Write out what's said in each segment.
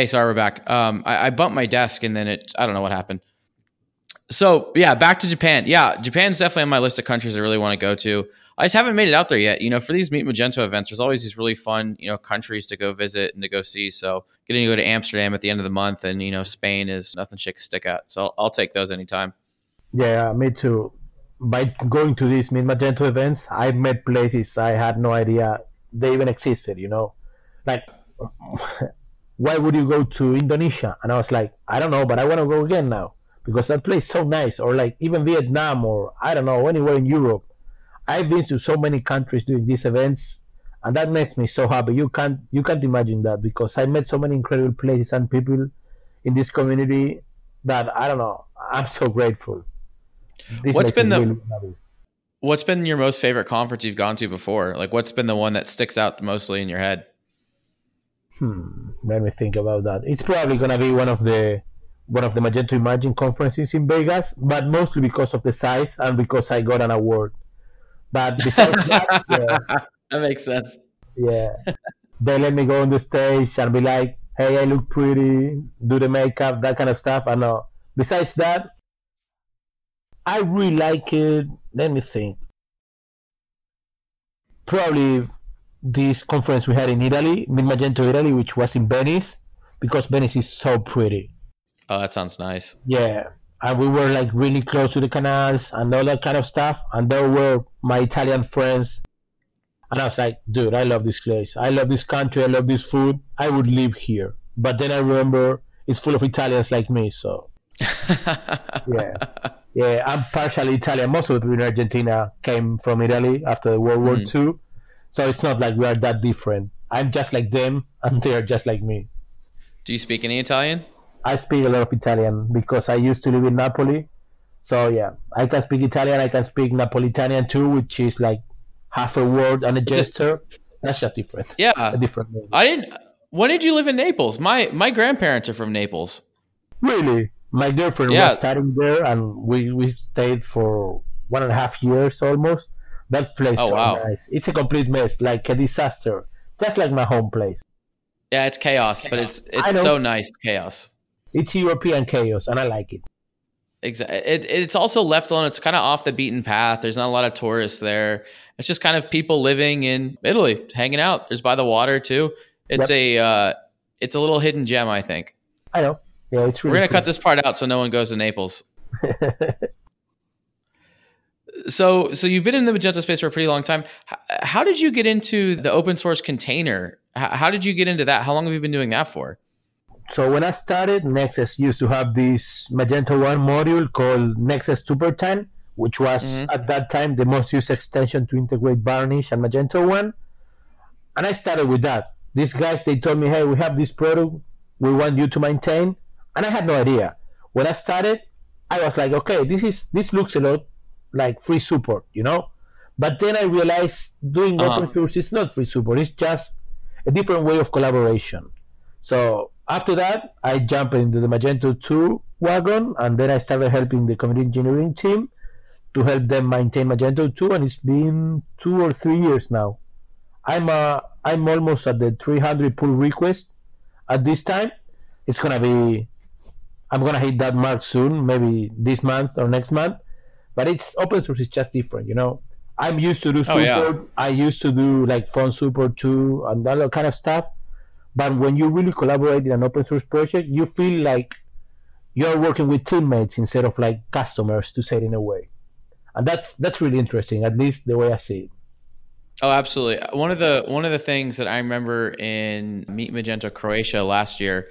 Hey, sorry, we're back. Um, I, I bumped my desk and then it, I don't know what happened. So yeah, back to Japan. Yeah, Japan's definitely on my list of countries I really want to go to. I just haven't made it out there yet. You know, for these Meet Magento events, there's always these really fun, you know, countries to go visit and to go see. So getting to go to Amsterdam at the end of the month and, you know, Spain is nothing shit to stick at. So I'll, I'll take those anytime. Yeah, me too. By going to these Meet Magento events, I met places I had no idea they even existed, you know? Like, why would you go to Indonesia? And I was like, I don't know, but I want to go again now because that place is so nice. Or like even Vietnam or I don't know, anywhere in Europe. I've been to so many countries doing these events and that makes me so happy. You can't you can't imagine that because I met so many incredible places and people in this community that I don't know. I'm so grateful. This what's been the really What's been your most favorite conference you've gone to before? Like what's been the one that sticks out mostly in your head? Hmm, let me think about that. It's probably gonna be one of the one of the Magento Imagine conferences in Vegas, but mostly because of the size and because I got an award. But besides that, yeah, that makes sense. Yeah, they let me go on the stage and be like, "Hey, I look pretty," do the makeup, that kind of stuff. I know. Besides that, I really like it. Let me think. Probably this conference we had in Italy, Meet Magento Italy, which was in Venice, because Venice is so pretty. Oh, that sounds nice. Yeah. And we were like really close to the canals and all that kind of stuff. And there were my Italian friends. And I was like, dude, I love this place. I love this country. I love this food. I would live here. But then I remember it's full of Italians like me. So, yeah. Yeah, I'm partially Italian. Most of the people in Argentina came from Italy after World War mm. II. So it's not like we are that different. I'm just like them, and they're just like me. Do you speak any Italian? I speak a lot of Italian because I used to live in Napoli. So yeah, I can speak Italian. I can speak Napolitanian too, which is like half a word and a gesture. That's just different. Yeah, a different. Name. I didn't. When did you live in Naples? My my grandparents are from Naples. Really, my girlfriend yeah. was studying there, and we we stayed for one and a half years almost. That place oh, so wow. nice. It's a complete mess, like a disaster, just like my home place. Yeah, it's chaos, but it's it's so nice chaos. It's European chaos, and I like it. Exactly. It, it's also left alone. It's kind of off the beaten path. There's not a lot of tourists there. It's just kind of people living in Italy, hanging out. There's by the water too. It's yep. a uh, it's a little hidden gem, I think. I know. Yeah, it's really We're gonna cool. cut this part out so no one goes to Naples. so so you've been in the Magento space for a pretty long time. How, how did you get into the open source maintainer? How, how did you get into that? How long have you been doing that for? So when I started, Nexcess used to have this Magento 1 module called Nexcess Turpentine, which was mm-hmm. at that time the most used extension to integrate Varnish and Magento 1. And I started with that. These guys, they told me, hey, we have this product we want you to maintain. And I had no idea. When I started, I was like, okay, this is this looks a lot like free support, you know? But then I realized doing uh-huh. open source is not free support, it's just a different way of collaboration. So after that, I jumped into the Magento 2 wagon and then I started helping the community engineering team to help them maintain Magento 2 and it's been two or three years now. I'm uh, I'm almost at the 300 pull request at this time. It's gonna be I'm gonna hit that mark soon, maybe this month or next month. But it's open source is just different, you know. I'm used to do support. Oh, yeah. I used to do like phone support too and all that kind of stuff. But when you really collaborate in an open source project, you feel like you're working with teammates instead of like customers, to say it in a way. And that's that's really interesting, at least the way I see it. Oh, absolutely. One of the one of the things that I remember in Meet Magento Croatia last year,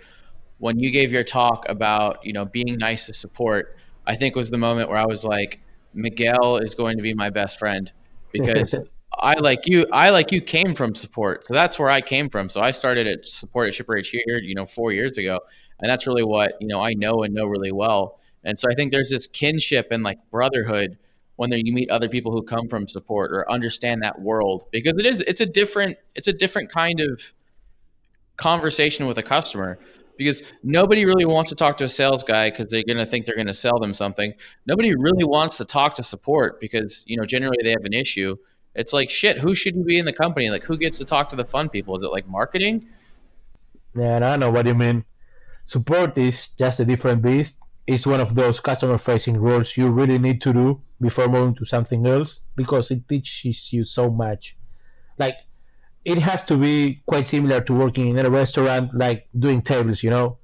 when you gave your talk about you know being nice to support, I think was the moment where I was like, Miguel is going to be my best friend because I like you. I like you came from support, so that's where I came from. So I started at support at ShipperHQ here, you know, four years ago, and that's really what you know I know and know really well. And so I think there's this kinship and like brotherhood when you meet other people who come from support or understand that world because it is it's a different it's a different kind of conversation with a customer because nobody really wants to talk to a sales guy because they're going to think they're going to sell them something. Nobody really wants to talk to support because you know generally they have an issue. It's like shit. Who should you be in the company? Like who gets to talk to the fun people? Is it like marketing? Yeah, I don't know what you mean. Support is just a different beast. It's one of those customer facing roles you really need to do before moving to something else because it teaches you so much. Like, it has to be quite similar to working in a restaurant, like doing tables, you know?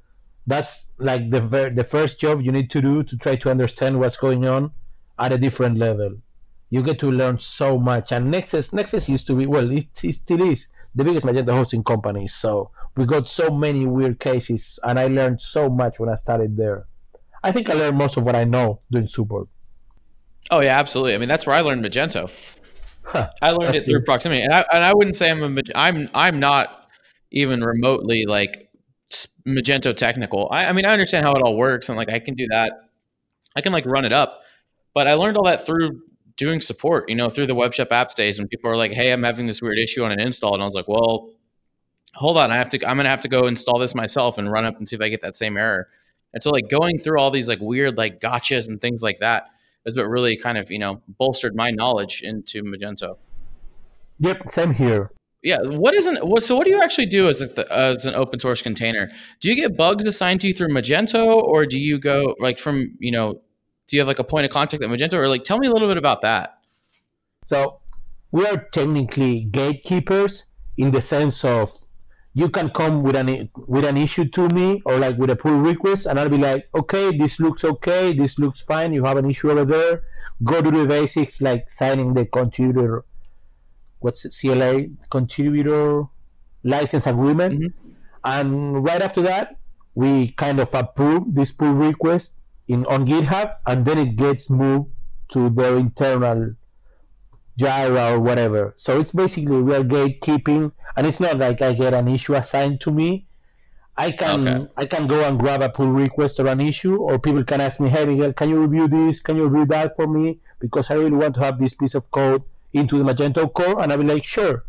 That's like the, ver- the first job you need to do to try to understand what's going on at a different level. You get to learn so much. And Nexcess, Nexcess used to be, well, it, it still is the biggest Magento hosting company. So we got so many weird cases, and I learned so much when I started there. I think I learned most of what I know doing support. Oh yeah, absolutely. I mean, that's where I learned Magento. Huh, I learned it through proximity, and I, and I wouldn't say I'm a I'm I'm not even remotely like Magento technical. I, I mean, I understand how it all works, and like I can do that. I can like run it up, but I learned all that through doing support. You know, through the web shop apps days when people are like, "Hey, I'm having this weird issue on an install," and I was like, "Well, hold on, I have to. I'm gonna have to go install this myself and run up and see if I get that same error." And so, like going through all these like weird like gotchas and things like that is what really kind of you know bolstered my knowledge into Magento. Yep, same here. Yeah, what isn't what? So, what do you actually do as a, as an open source maintainer? Do you get bugs assigned to you through Magento, or do you go like from you know? Do you have like a point of contact at Magento, or like tell me a little bit about that? So, we are technically gatekeepers in the sense of you can come with an with an issue to me or like with a pull request and I'll be like, okay, this looks okay, this looks fine, you have an issue over there. Go to the basics like signing the contributor what's it, CLA contributor license agreement. Mm-hmm. And right after that, we kind of approve this pull request in on GitHub and then it gets moved to their internal Jira or whatever. So it's basically we are gatekeeping, and it's not like I get an issue assigned to me. I can okay. I can go and grab a pull request or an issue, or people can ask me, "Hey, Miguel, can you review this? Can you review that for me? Because I really want to have this piece of code into the Magento core." And I'll be like, "Sure."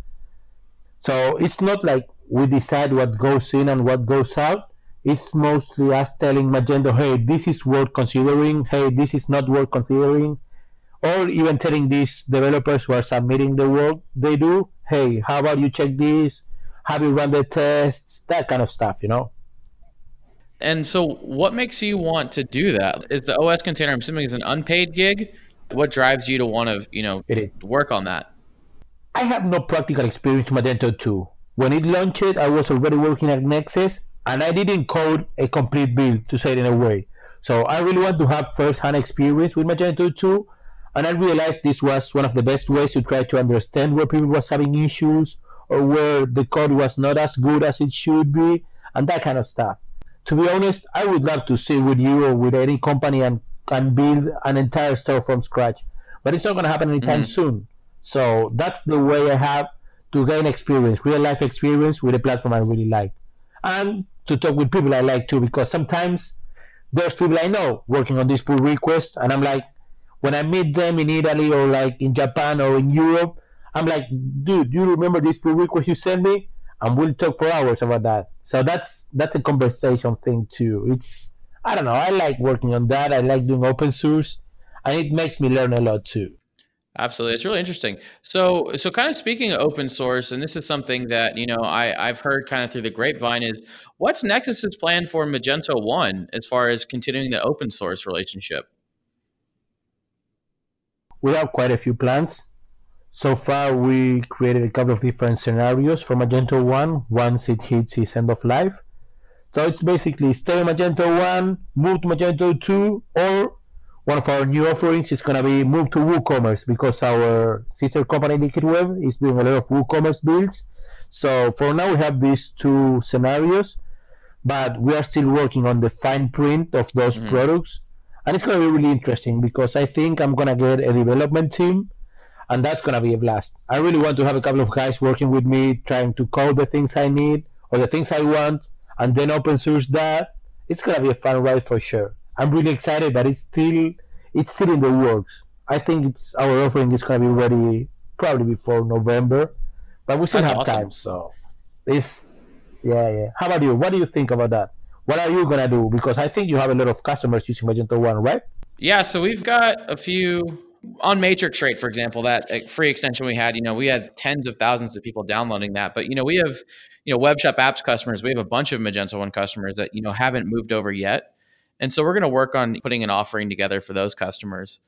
So it's not like we decide what goes in and what goes out. It's mostly us telling Magento, "Hey, this is worth considering. Hey, this is not worth considering." or even telling these developers who are submitting the work they do, hey, how about you check this? Have you run the tests? That kind of stuff, you know. And so, what makes you want to do that? Is the OS maintainer? I'm assuming is an unpaid gig. What drives you to want to, you know, work on that? I have no practical experience with Magento 2. When it launched, I was already working at Nexcess, and I didn't code a complete build to say it in a way. So I really want to have first-hand experience with Magento 2 and I realized this was one of the best ways to try to understand where people was having issues or where the code was not as good as it should be and that kind of stuff. To be honest, I would love to sit with you or with any company and, and build an entire store from scratch. But it's not going to happen anytime mm-hmm. soon. So that's the way I have to gain experience, real life experience with a platform I really like. And to talk with people I like too, because sometimes there's people I know working on this pull request, and I'm like, when I meet them in Italy or like in Japan or in Europe, I'm like, dude, do you remember this pull request you sent me? And we'll talk for hours about that. So that's that's a conversation thing too. It's I don't know. I like working on that. I like doing open source, and it makes me learn a lot too. Absolutely, it's really interesting. So, so kind of speaking of open source, and this is something that you know I I've heard kind of through the grapevine is what's Nexcess's plan for Magento One as far as continuing the open source relationship we have quite a few plans. So far, we created a couple of different scenarios for Magento 1 once it hits its end of life. So it's basically stay Magento 1, move to Magento 2, or one of our new offerings is going to be move to WooCommerce because our sister company Liquidweb is doing a lot of WooCommerce builds. So for now, we have these two scenarios, but we are still working on the fine print of those mm-hmm. products and it's going to be really interesting because I think I'm going to get a development team, and that's going to be a blast. I really want to have a couple of guys working with me, trying to code the things I need or the things I want, and then open source that. It's going to be a fun ride for sure. I'm really excited, but it's still it's still in the works. I think it's our offering is going to be ready probably before November, but we still that's have awesome. time. So it's yeah, yeah. How about you? What do you think about that? What are you gonna do? Because I think you have a lot of customers using Magento One, right? Yeah, so we've got a few on Matrix Rate, for example, that uh, free extension we had, you know, we had tens of thousands of people downloading that. But you know, we have you know web shop apps customers. We have a bunch of Magento One customers that you know haven't moved over yet, and so we're going to work on putting an offering together for those customers.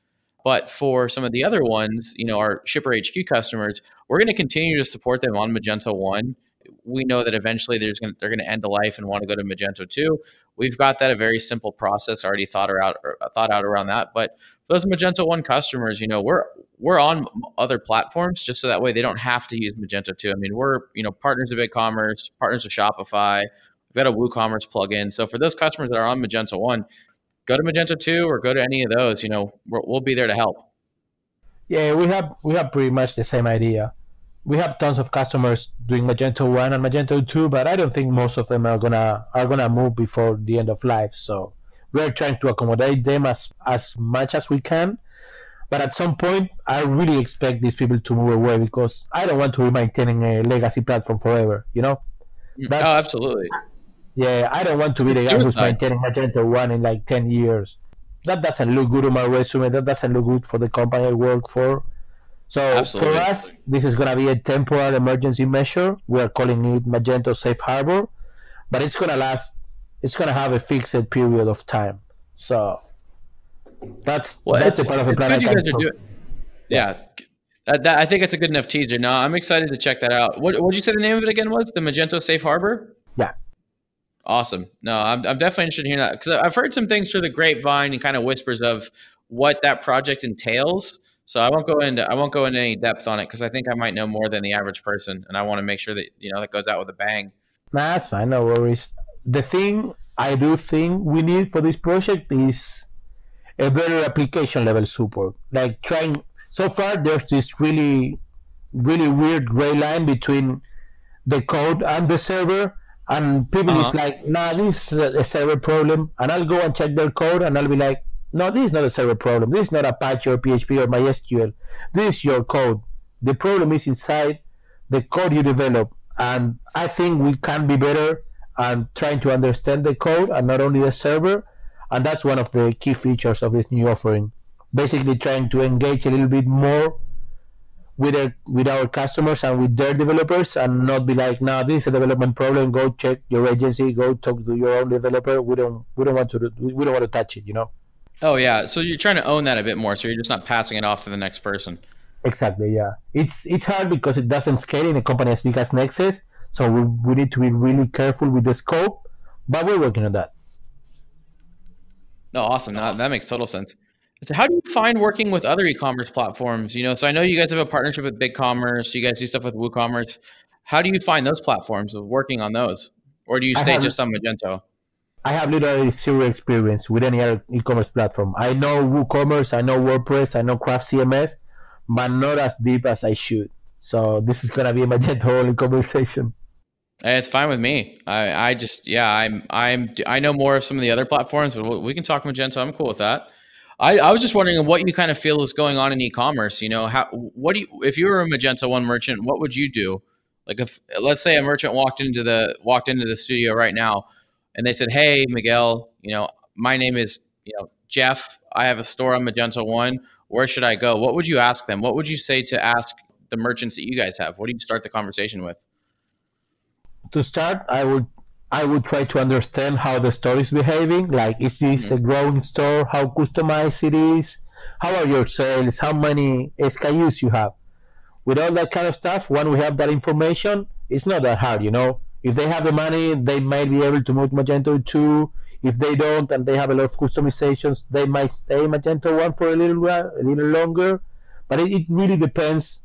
But for some of the other ones, you know, our Shipper HQ customers, we're going to continue to support them on Magento One we know that eventually there's going they're going to end a life and want to go to Magento 2. We've got that a very simple process already thought out uh, thought out around that. But for those Magento 1 customers, you know, we're we're on other platforms just so that way they don't have to use Magento 2. I mean, we're, you know, partners of BigCommerce, partners of Shopify. We've got a WooCommerce plugin. So for those customers that are on Magento 1, go to Magento 2 or go to any of those, you know, we'll be there to help. Yeah, we have we have pretty much the same idea we have tons of customers doing Magento one and Magento two, but I don't think most of them are gonna are gonna move before the end of life. So we're trying to accommodate them as as much as we can. But at some point, I really expect these people to move away because I don't want to be maintaining a legacy platform forever. You know? Mm, That's, oh, absolutely. Yeah, I don't want to be the guy who's maintaining Magento one in like ten years. That doesn't look good on my resume. That doesn't look good for the company I work for. So Absolutely. for us, this is going to be a temporary emergency measure. We are calling it Magento Safe Harbor, but it's going to last. It's going to have a fixed period of time. So that's well, that's a part of the plan. Yeah, that, that, I think it's a good enough teaser. Now I'm excited to check that out. What did you say the name of it again was? The Magento Safe Harbor. Yeah. Awesome. No, I'm, I'm definitely interested in hearing that because I've heard some things through the grapevine and kind of whispers of what that project entails. So I won't go into I won't go into any depth on it because I think I might know more than the average person, and I want to make sure that you know that goes out with a bang. Nah, that's fine. No worries. The thing I do think we need for this project is a better application level support. Like trying so far, there's this really, really weird gray line between the code and the server, and people uh-huh. is like, "Nah, this is a server problem," and I'll go and check their code, and I'll be like, no, this is not a server problem. This is not Apache or PHP or MySQL. This is your code. The problem is inside the code you develop. And I think we can be better and trying to understand the code and not only the server. And that's one of the key features of this new offering. Basically, trying to engage a little bit more with our, with our customers and with their developers and not be like, no, this is a development problem. Go check your agency. Go talk to your own developer. We don't we don't want to we don't want to touch it. You know. Oh yeah, so you're trying to own that a bit more, so you're just not passing it off to the next person. Exactly. Yeah, it's it's hard because it doesn't scale in a company as big as Nexcess, so we, we need to be really careful with the scope, but we're working on that. No, awesome. awesome. That, that makes total sense. So, how do you find working with other e-commerce platforms? You know, so I know you guys have a partnership with BigCommerce. You guys do stuff with WooCommerce. How do you find those platforms of working on those, or do you stay just on Magento? I have literally zero experience with any other e-commerce platform. I know WooCommerce, I know WordPress, I know Craft CMS, but not as deep as I should. So this is gonna be a Magento only conversation. It's fine with me. I, I just yeah I'm I'm I know more of some of the other platforms, but we can talk Magento. I'm cool with that. I, I was just wondering what you kind of feel is going on in e-commerce. You know, how what do you if you were a Magento one merchant, what would you do? Like if let's say a merchant walked into the walked into the studio right now and they said, "Hey, Miguel, you know, my name is you know Jeff. I have a store on Magento One. Where should I go?" What would you ask them? What would you say to ask the merchants that you guys have? What do you start the conversation with? To start, I would I would try to understand how the store is behaving. Like, is this mm-hmm. a growing store? How customized it is? How are your sales? How many SKUs you have? With all that kind of stuff, when we have that information, it's not that hard, you know if they have the money, they might be able to move Magento 2. If they don't and they have a lot of customizations, they might stay Magento 1 for a little while, a little longer. But it, it really depends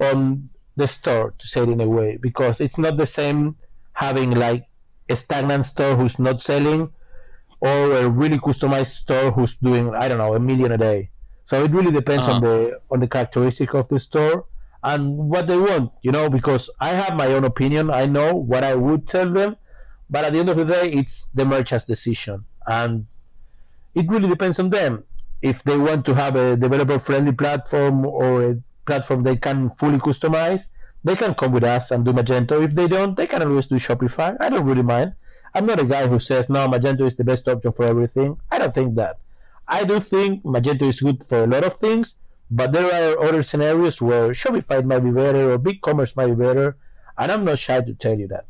on the store, to say it in a way, because it's not the same having like a stagnant store who's not selling or a really customized store who's doing, I don't know, a million a day. So it really depends uh-huh. on the on the characteristic of the store and what they want, you know, because I have my own opinion. I know what I would tell them, but at the end of the day, it's the merchant's decision, and it really depends on them. If they want to have a developer-friendly platform or a platform they can fully customize, they can come with us and do Magento. If they don't, they can always do Shopify. I don't really mind. I'm not a guy who says no, Magento is the best option for everything. I don't think that. I do think Magento is good for a lot of things, But there are other scenarios where Shopify might be better or BigCommerce might be better, and I'm not shy to tell you that.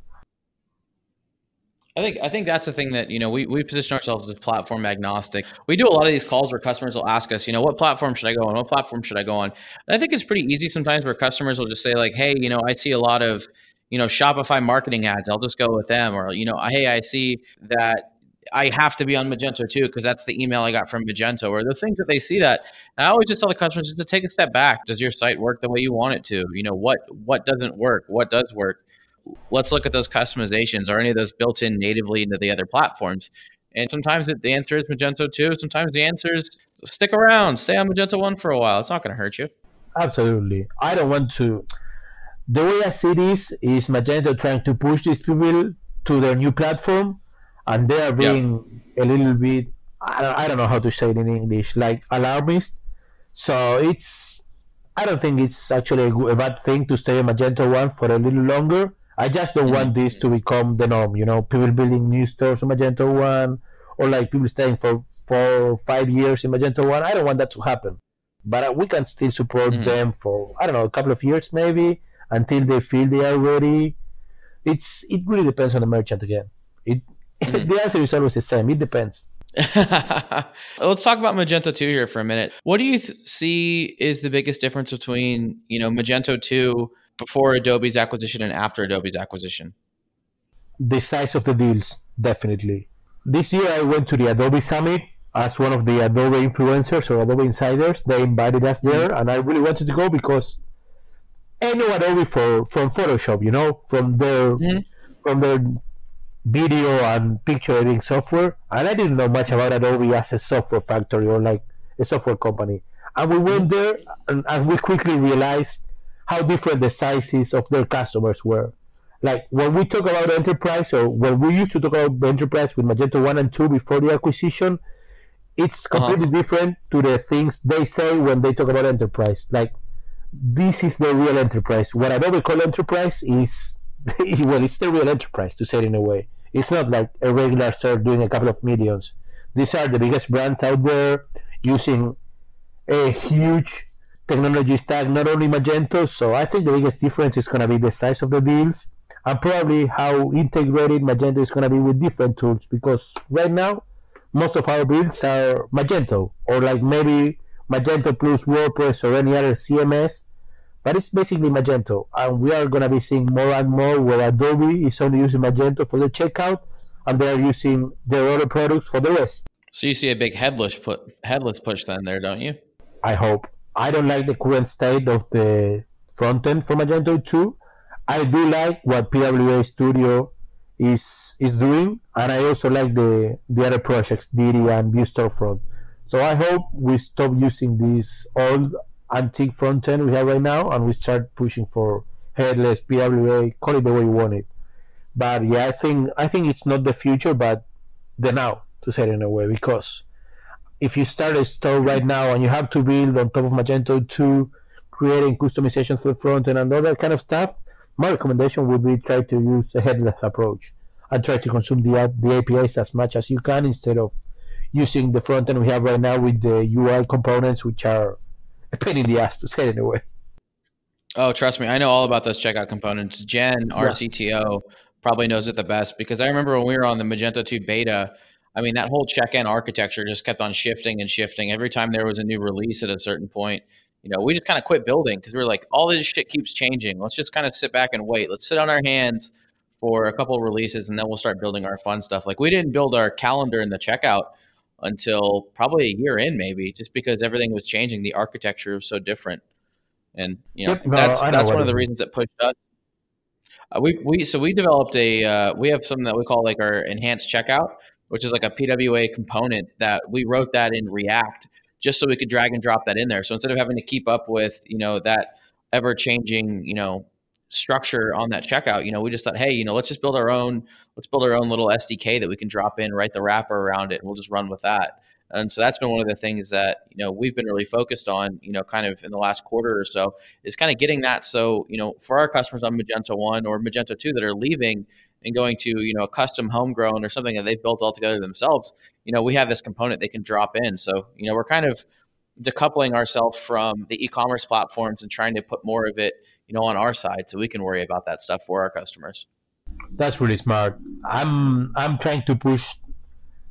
I think I think that's the thing that you know we, we position ourselves as platform agnostic. We do a lot of these calls where customers will ask us, you know, what platform should I go on? What platform should I go on? And I think it's pretty easy sometimes where customers will just say like, hey, you know, I see a lot of you know Shopify marketing ads. I'll just go with them, or you know, hey, I see that I have to be on Magento too because that's the email I got from Magento, or the things that they see that. And I always just tell the customers just to take a step back. Does your site work the way you want it to? You know what what doesn't work? What does work? let's look at those customizations. Are any of those built in natively into the other platforms? And sometimes it, the answer is Magento 2. Sometimes the answer is stick around, stay on Magento 1 for a while. It's not going to hurt you. Absolutely. I don't want to. The way I see this is Magento trying to push these people to their new platform, and they are being a little bit, I don't, I don't know how to say it in English, like alarmist. So it's, I don't think it's actually a, a bad thing to stay a Magento 1 for a little longer I just don't want this to become the norm. You know, people building new stores on Magento One, or like people staying for four, five years in Magento One. I don't want that to happen. But uh, we can still support mm-hmm. them for I don't know a couple of years maybe until they feel they are ready. It's it really depends on the merchant again. It mm-hmm. the answer is always the same. It depends. Let's talk about Magento 2 here for a minute. What do you th- see is the biggest difference between, you know, Magento 2 before Adobe's acquisition and after Adobe's acquisition? The size of the deals, definitely. This year I went to the Adobe Summit as one of the Adobe influencers or Adobe insiders. They invited us there, and I really wanted to go because I know Adobe for from Photoshop, you know, from their mm-hmm. from their video and picture editing software, and I didn't know much about Adobe as a software factory or like a software company. And we went there, and, and we quickly realized how different the sizes of their customers were. Like when we talk about enterprise, or when we used to talk about enterprise with Magento 1 and 2 before the acquisition, it's uh-huh. completely uh-huh. different to the things they say when they talk about enterprise. Like, this is the real enterprise. What Adobe call enterprise is, well, it's the real enterprise, to say it in a way. It's not like a regular store doing a couple of millions. These are the biggest brands out there using a huge technology stack, not only Magento. So I think the biggest difference is going to be the size of the deals and probably how integrated Magento is going to be with different tools. Because right now, most of our builds are Magento or like maybe Magento plus WordPress or any other CMS. But it's basically Magento, and we are going to be seeing more and more where Adobe is only using Magento for the checkout, and they are using their other products for the rest. So you see a big headless put headless push then there, don't you? I hope. I don't like the current state of the front end for Magento 2. I do like what PWA Studio is is doing, and I also like the the other projects, DEITY and Vue Storefront. So I hope we stop using this old antique front end we have right now, and we start pushing for headless PWA. Call it the way you want it. But yeah, I think I think it's not the future, but the now to say it in a way because if you start a store right now and you have to build on top of Magento 2, creating customizations for front end and all that kind of stuff, my recommendation would be try to use a headless approach and try to consume the, the APIs as much as you can instead of using the front end we have right now with the UI components, which are a pain in the ass to say it in a way. Oh, trust me, I know all about those checkout components. Jen, our yeah. CTO, probably knows it the best because I remember when we were on the Magento 2 beta – I mean, that whole check-in architecture just kept on shifting and shifting. Every time there was a new release at a certain point, you know, we just kind of quit building because we were like, all this shit keeps changing. Let's just kind of sit back and wait. Let's sit on our hands for a couple of releases and then we'll start building our fun stuff. Like we didn't build our calendar in the checkout until probably a year in, maybe, just because everything was changing. The architecture was so different, and you know, yep, no, that's that's one of the reasons that pushed us. Uh, we we so we developed a uh, we have something that we call like our enhanced checkout which is like a PWA component that we wrote that in React just so we could drag and drop that in there. So instead of having to keep up with, you know, that ever changing, you know, structure on that checkout, you know, we just thought, hey, you know, let's just build our own, let's build our own little SDK that we can drop in, write the wrapper around it, and we'll just run with that. And so that's been one of the things that you know we've been really focused on, you know, kind of in the last quarter or so, is kind of getting that. So you know, for our customers on Magento One or Magento Two that are leaving, and going to you know a custom homegrown or something that they've built all together themselves you know we have this component they can drop in so you know we're kind of decoupling ourselves from the e-commerce platforms and trying to put more of it, you know, on our side so we can worry about that stuff for our customers. That's really smart. I'm I'm trying to push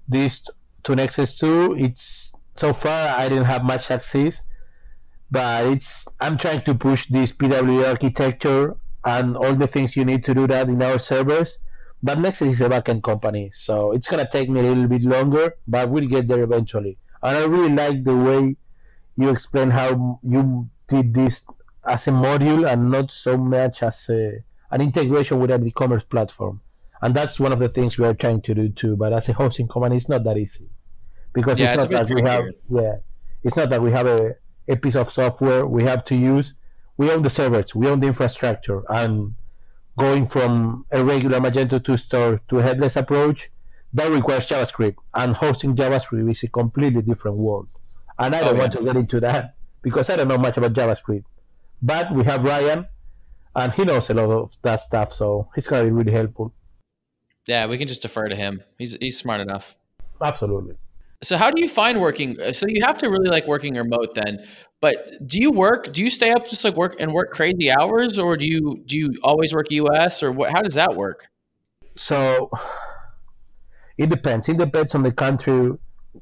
this to Nexcess 2. It's so far I didn't have much success, but it's I'm trying to push this PWA architecture and all the things you need to do that in our servers. But Nexcess is a backend company, so it's gonna take me a little bit longer, but we'll get there eventually. And I really like the way you explain how you did this as a module and not so much as a, an integration with an e-commerce platform. And that's one of the things we are trying to do too. But as a hosting company, it's not that easy because yeah, it's, it's not that we have yeah, it's not that we have a, a piece of software we have to use. We own the servers, we own the infrastructure, and going from a regular Magento 2 store to a headless approach, that requires JavaScript, and hosting JavaScript is a completely different world. And I don't oh, want to get into that because I don't know much about JavaScript. But we have Ryan, and he knows a lot of that stuff, so he's gonna be really helpful. Yeah, we can just defer to him. He's he's smart enough. Absolutely. So how do you find working? So you have to really like working remote then. But do you work? Do you stay up just like work and work crazy hours, or do you do you always work US, or what? How does that work? So it depends. It depends on the country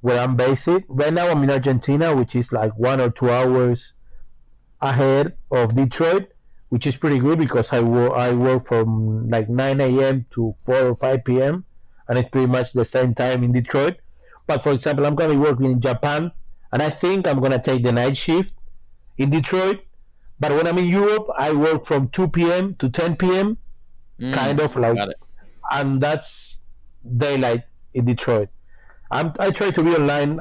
where I'm based. Right now, I'm in Argentina, which is like one or two hours ahead of Detroit, which is pretty good because I work I work from like 9 a.m. to 4 or 5 p.m. and it's pretty much the same time in Detroit. But for example, I'm going to be working in Japan, and I think I'm going to take the night shift in Detroit. But when I'm in Europe, I work from 2 p.m. to 10 p.m. Mm, kind of like, and that's daylight in Detroit. I'm, I try to be online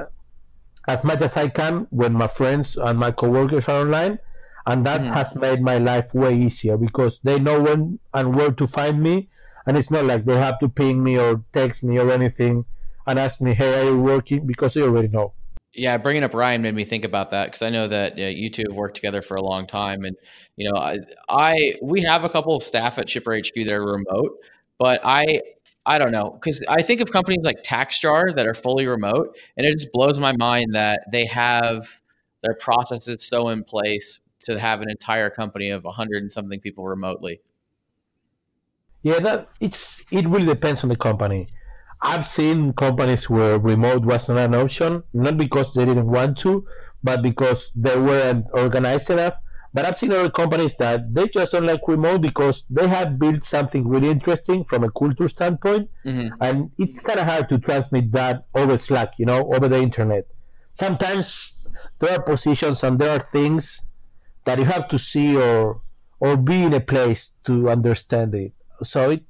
as much as I can when my friends and my coworkers are online, and that mm. has made my life way easier because they know when and where to find me, and it's not like they have to ping me or text me or anything and ask me, "Hey, are you working?" Because they already know. Yeah, bringing up Ryan made me think about that because I know that you two have worked together for a long time, and you know, I, I we have a couple of staff at Shipper HQ that are remote, but I I don't know because I think of companies like TaxJar that are fully remote, and it just blows my mind that they have their processes so in place to have an entire company of a 100 and something people remotely. Yeah, that it's it really depends on the company. I've seen companies where remote was not an option, not because they didn't want to, but because they weren't organized enough. But I've seen other companies that they just don't like remote because they have built something really interesting from a culture standpoint, mm-hmm. and it's kind of hard to transmit that over Slack, you know, over the internet. Sometimes there are positions and there are things that you have to see or or be in a place to understand it. So it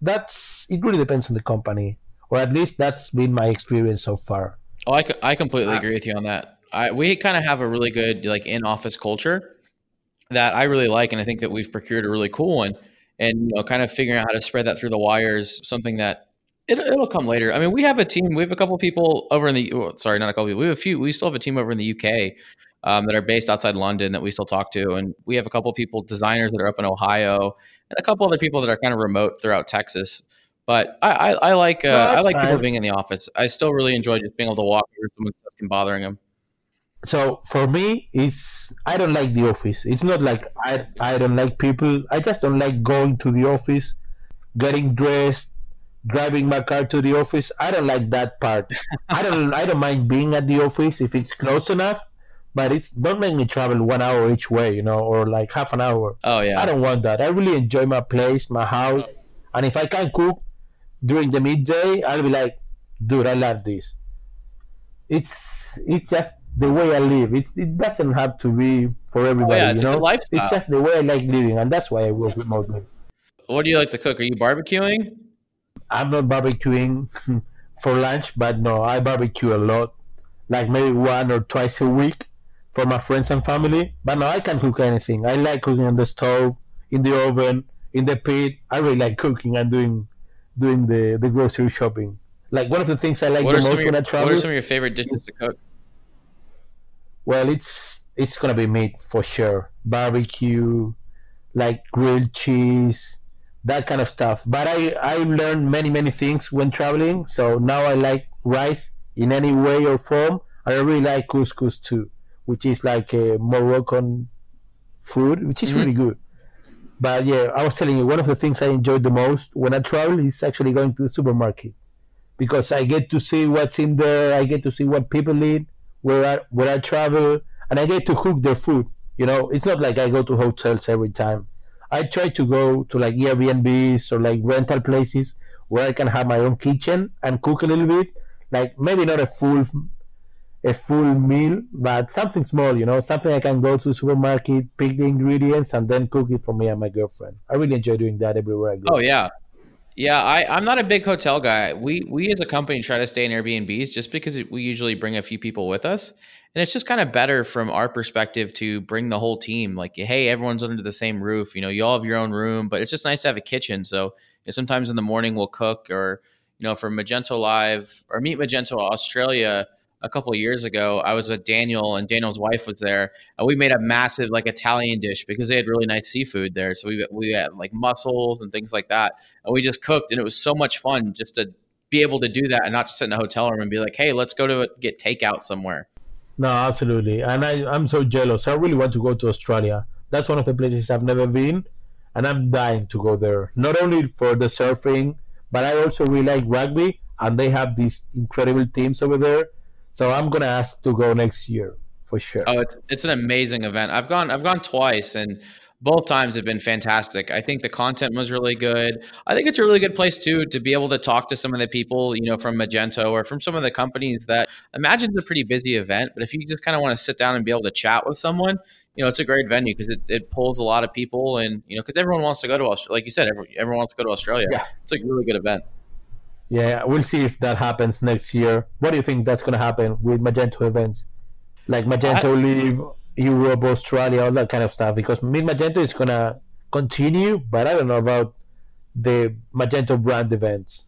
that's it really depends on the company or at least that's been my experience so far. Oh, I, I completely uh, agree with you on that. I, we kind of have a really good like in office culture that I really like, and I think that we've procured a really cool one. And you know, kind of figuring out how to spread that through the wires, something that it, it'll come later. I mean, we have a team. We have a couple people over in the. Oh, sorry, not a couple people. We have a few. We still have a team over in the UK um, that are based outside London that we still talk to, and we have a couple people, designers that are up in Ohio, and a couple other people that are kind of remote throughout Texas. But I, I, I like uh, no, I like fine. people being in the office. I still really enjoy just being able to walk over someone's desk and bothering them. So for me, it's I don't like the office. It's not like I I don't like people. I just don't like going to the office, getting dressed, driving my car to the office. I don't like that part. I don't I don't mind being at the office if it's close enough, but it's don't make me travel one hour each way, you know, or like half an hour. Oh yeah. I don't want that. I really enjoy my place, my house, oh. and if I can cook, during the midday, I'll be like, dude, I love this. It's it's just the way I live. It's, it doesn't have to be for everybody. Oh, yeah, it's you know? lifestyle. It's just the way I like living, and that's why I work remotely. What do you like to cook? Are you barbecuing? I'm not barbecuing for lunch, but no, I barbecue a lot, like maybe one or twice a week for my friends and family. But no, I can cook anything. I like cooking on the stove, in the oven, in the pit. I really like cooking and doing doing the, the grocery shopping. Like one of the things I like what the most your, when I travel. What are some of your favorite dishes to cook? Well, it's it's gonna be meat for sure. Barbecue, like grilled cheese, that kind of stuff. But I I learned many many things when traveling. So now I like rice in any way or form. I really like couscous too, which is like a Moroccan food, which is mm-hmm. really good. But yeah, I was telling you, one of the things I enjoyed the most when I travel is actually going to the supermarket because I get to see what's in there. I get to see what people eat where I where I travel, and I get to cook their food. You know, it's not like I go to hotels every time. I try to go to like Airbnbs or like rental places where I can have my own kitchen and cook a little bit. Like maybe not a full a full meal, but something small, you know, something I can go to the supermarket, pick the ingredients, and then cook it for me and my girlfriend. I really enjoy doing that everywhere I go. Oh yeah, yeah. I, I'm not a big hotel guy. We we as a company try to stay in Airbnbs just because we usually bring a few people with us, and it's just kind of better from our perspective to bring the whole team. Like, hey, everyone's under the same roof. You know, you all have your own room, but it's just nice to have a kitchen. So you know, sometimes in the morning we'll cook, or you know, for Magento Live or Meet Magento Australia a couple years ago, I was with Daniel and Daniel's wife was there, and we made a massive like Italian dish because they had really nice seafood there. So we we had like mussels and things like that, and we just cooked, and it was so much fun just to be able to do that and not just sit in a hotel room and be like, hey, let's go to get takeout somewhere. No, absolutely, and I I'm so jealous. I really want to go to Australia. That's one of the places I've never been, and I'm dying to go there. Not only for the surfing, but I also really like rugby, and they have these incredible teams over there so I'm gonna ask to go next year for sure. Oh, it's it's an amazing event. I've gone I've gone twice and both times have been fantastic. I think the content was really good. I think it's a really good place too to be able to talk to some of the people, you know, from Magento or from some of the companies that Imagine's a pretty busy event, but if you just kind of want to sit down and be able to chat with someone, you know, it's a great venue because it, it pulls a lot of people and, you know, because everyone wants to go to Australia. Like you said, everyone, everyone wants to go to Australia. Yeah. It's a really good event. Yeah, we'll see if that happens next year. What do you think that's going to happen with Magento events? Like Magento I, Live, Europe, Australia, all that kind of stuff. Because Meet Magento is going to continue, but I don't know about the Magento brand events.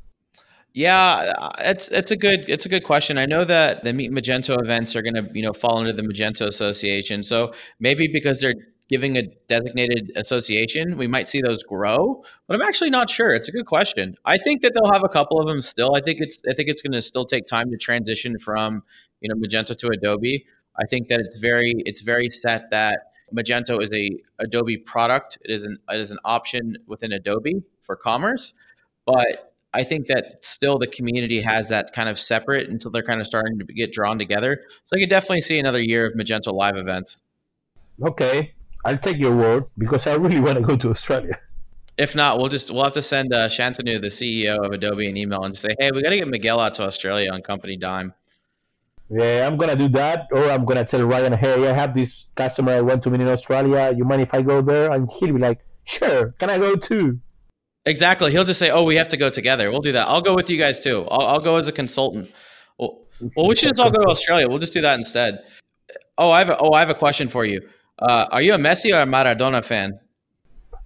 Yeah, uh, it's it's a good it's a good question. I know that the Meet Magento events are going to you know fall under the Magento Association, so maybe because they're giving a designated association, we might see those grow. But I'm actually not sure. It's a good question. I think that they'll have a couple of them still. I think it's I think it's going to still take time to transition from you know Magento to Adobe. I think that it's very it's very set that Magento is a Adobe product. It is an it is an option within Adobe for commerce, but I think that still the community has that kind of separate until they're kind of starting to get drawn together. So I could definitely see another year of Magento live events. Okay, I'll take your word because I really want to go to Australia. If not, we'll just we'll have to send uh, Shantanu, the CEO of Adobe, an email and just say, "Hey, we got to get Miguel out to Australia on company dime." Yeah, I'm gonna do that, or I'm gonna tell Ryan, "Hey, I have this customer I want to meet in Australia. You mind if I go there?" And he'll be like, "Sure, can I go too?" Exactly. He'll just say, "Oh, we have to go together." We'll do that. I'll go with you guys too. I'll, I'll go as a consultant. Well, well, we should just all go to Australia. We'll just do that instead. Oh, I have a, oh, I have a question for you. Uh, are you a Messi or a Maradona fan?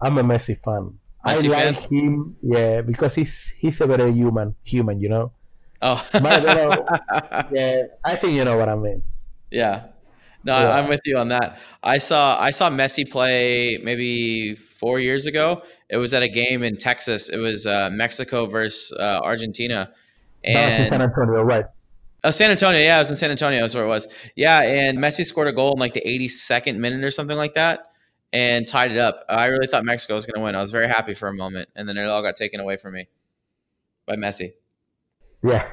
I'm a Messi fan. Messi I like fan? him, yeah, because he's he's a very human, human, you know. Oh, Maradona, yeah, I think you know what I mean. Yeah, no, yeah. I'm with you on that. I saw I saw Messi play maybe four years ago. It was at a game in Texas. It was uh, Mexico versus uh, Argentina. And, that was in San Antonio, right? Oh, San Antonio. Yeah, I was in San Antonio. That's where it was. Yeah, and Messi scored a goal in like the 82nd minute or something like that and tied it up. I really thought Mexico was going to win. I was very happy for a moment, and then it all got taken away from me by Messi. Yeah.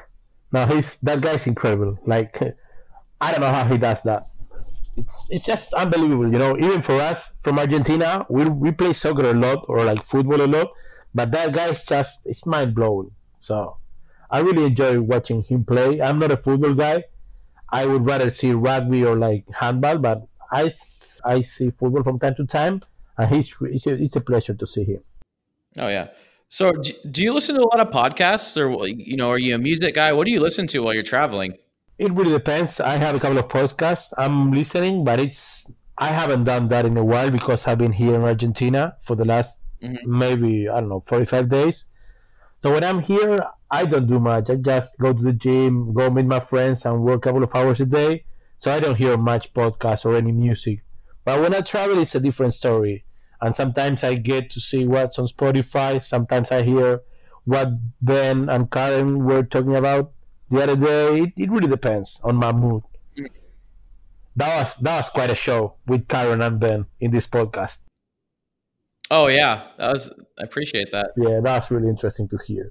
No, he's that guy's incredible. Like, I don't know how he does that. It's it's just unbelievable. You know, even for us from Argentina, we we play soccer a lot or like football a lot, but that guy's just it's mind blowing. So I really enjoy watching him play. I'm not a football guy. I would rather see rugby or like handball, but I, I see football from time to time, and he's it's a, it's a pleasure to see him. Oh yeah. So do you listen to a lot of podcasts, or you know, are you a music guy? What do you listen to while you're traveling? It really depends. I have a couple of podcasts I'm listening, but it's I haven't done that in a while because I've been here in Argentina for the last mm-hmm. maybe I don't know 45 days. So when I'm here, I don't do much. I just go to the gym, go meet my friends, and work a couple of hours a day. So I don't hear much podcast or any music. But when I travel, it's a different story. And sometimes I get to see what's on Spotify. Sometimes I hear what Ben and Karen were talking about the other day. It, it really depends on my mood. that was that was quite a show with Karen and Ben in this podcast. Oh yeah, that was. I appreciate that. Yeah, that's really interesting to hear.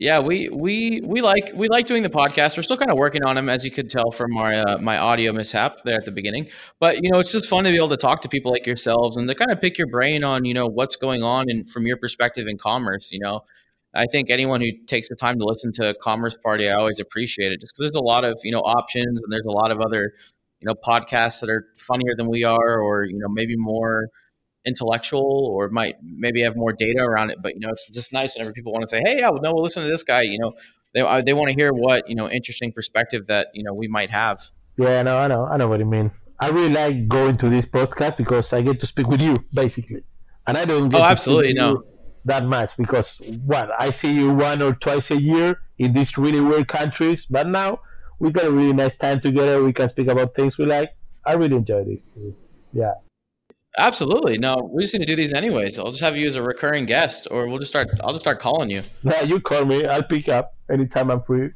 Yeah, we we we like we like doing the podcast. We're still kind of working on them, as you could tell from my uh, my audio mishap there at the beginning. But you know, it's just fun to be able to talk to people like yourselves and to kind of pick your brain on you know what's going on and from your perspective in commerce. You know, I think anyone who takes the time to listen to Commerce Party, I always appreciate it, just because there's a lot of you know options and there's a lot of other you know podcasts that are funnier than we are, or you know maybe more intellectual or might maybe have more data around it. But you know, it's just nice whenever people want to say, "Hey, yeah, no, we'll listen to this guy." You know, they uh, they want to hear what you know interesting perspective that you know we might have. Yeah, no, I know, I know what you mean. I really like going to this podcast because I get to speak with you, basically, and I don't. Get oh, absolutely no. That much because what I see you one or twice a year in these really weird countries, but now we got a really nice time together. We can speak about things we like. I really enjoy this. Yeah. Absolutely. No, we just to do these anyways. I'll just have you as a recurring guest, or we'll just start. I'll just start calling you. Yeah, you call me. I'll pick up anytime I'm free.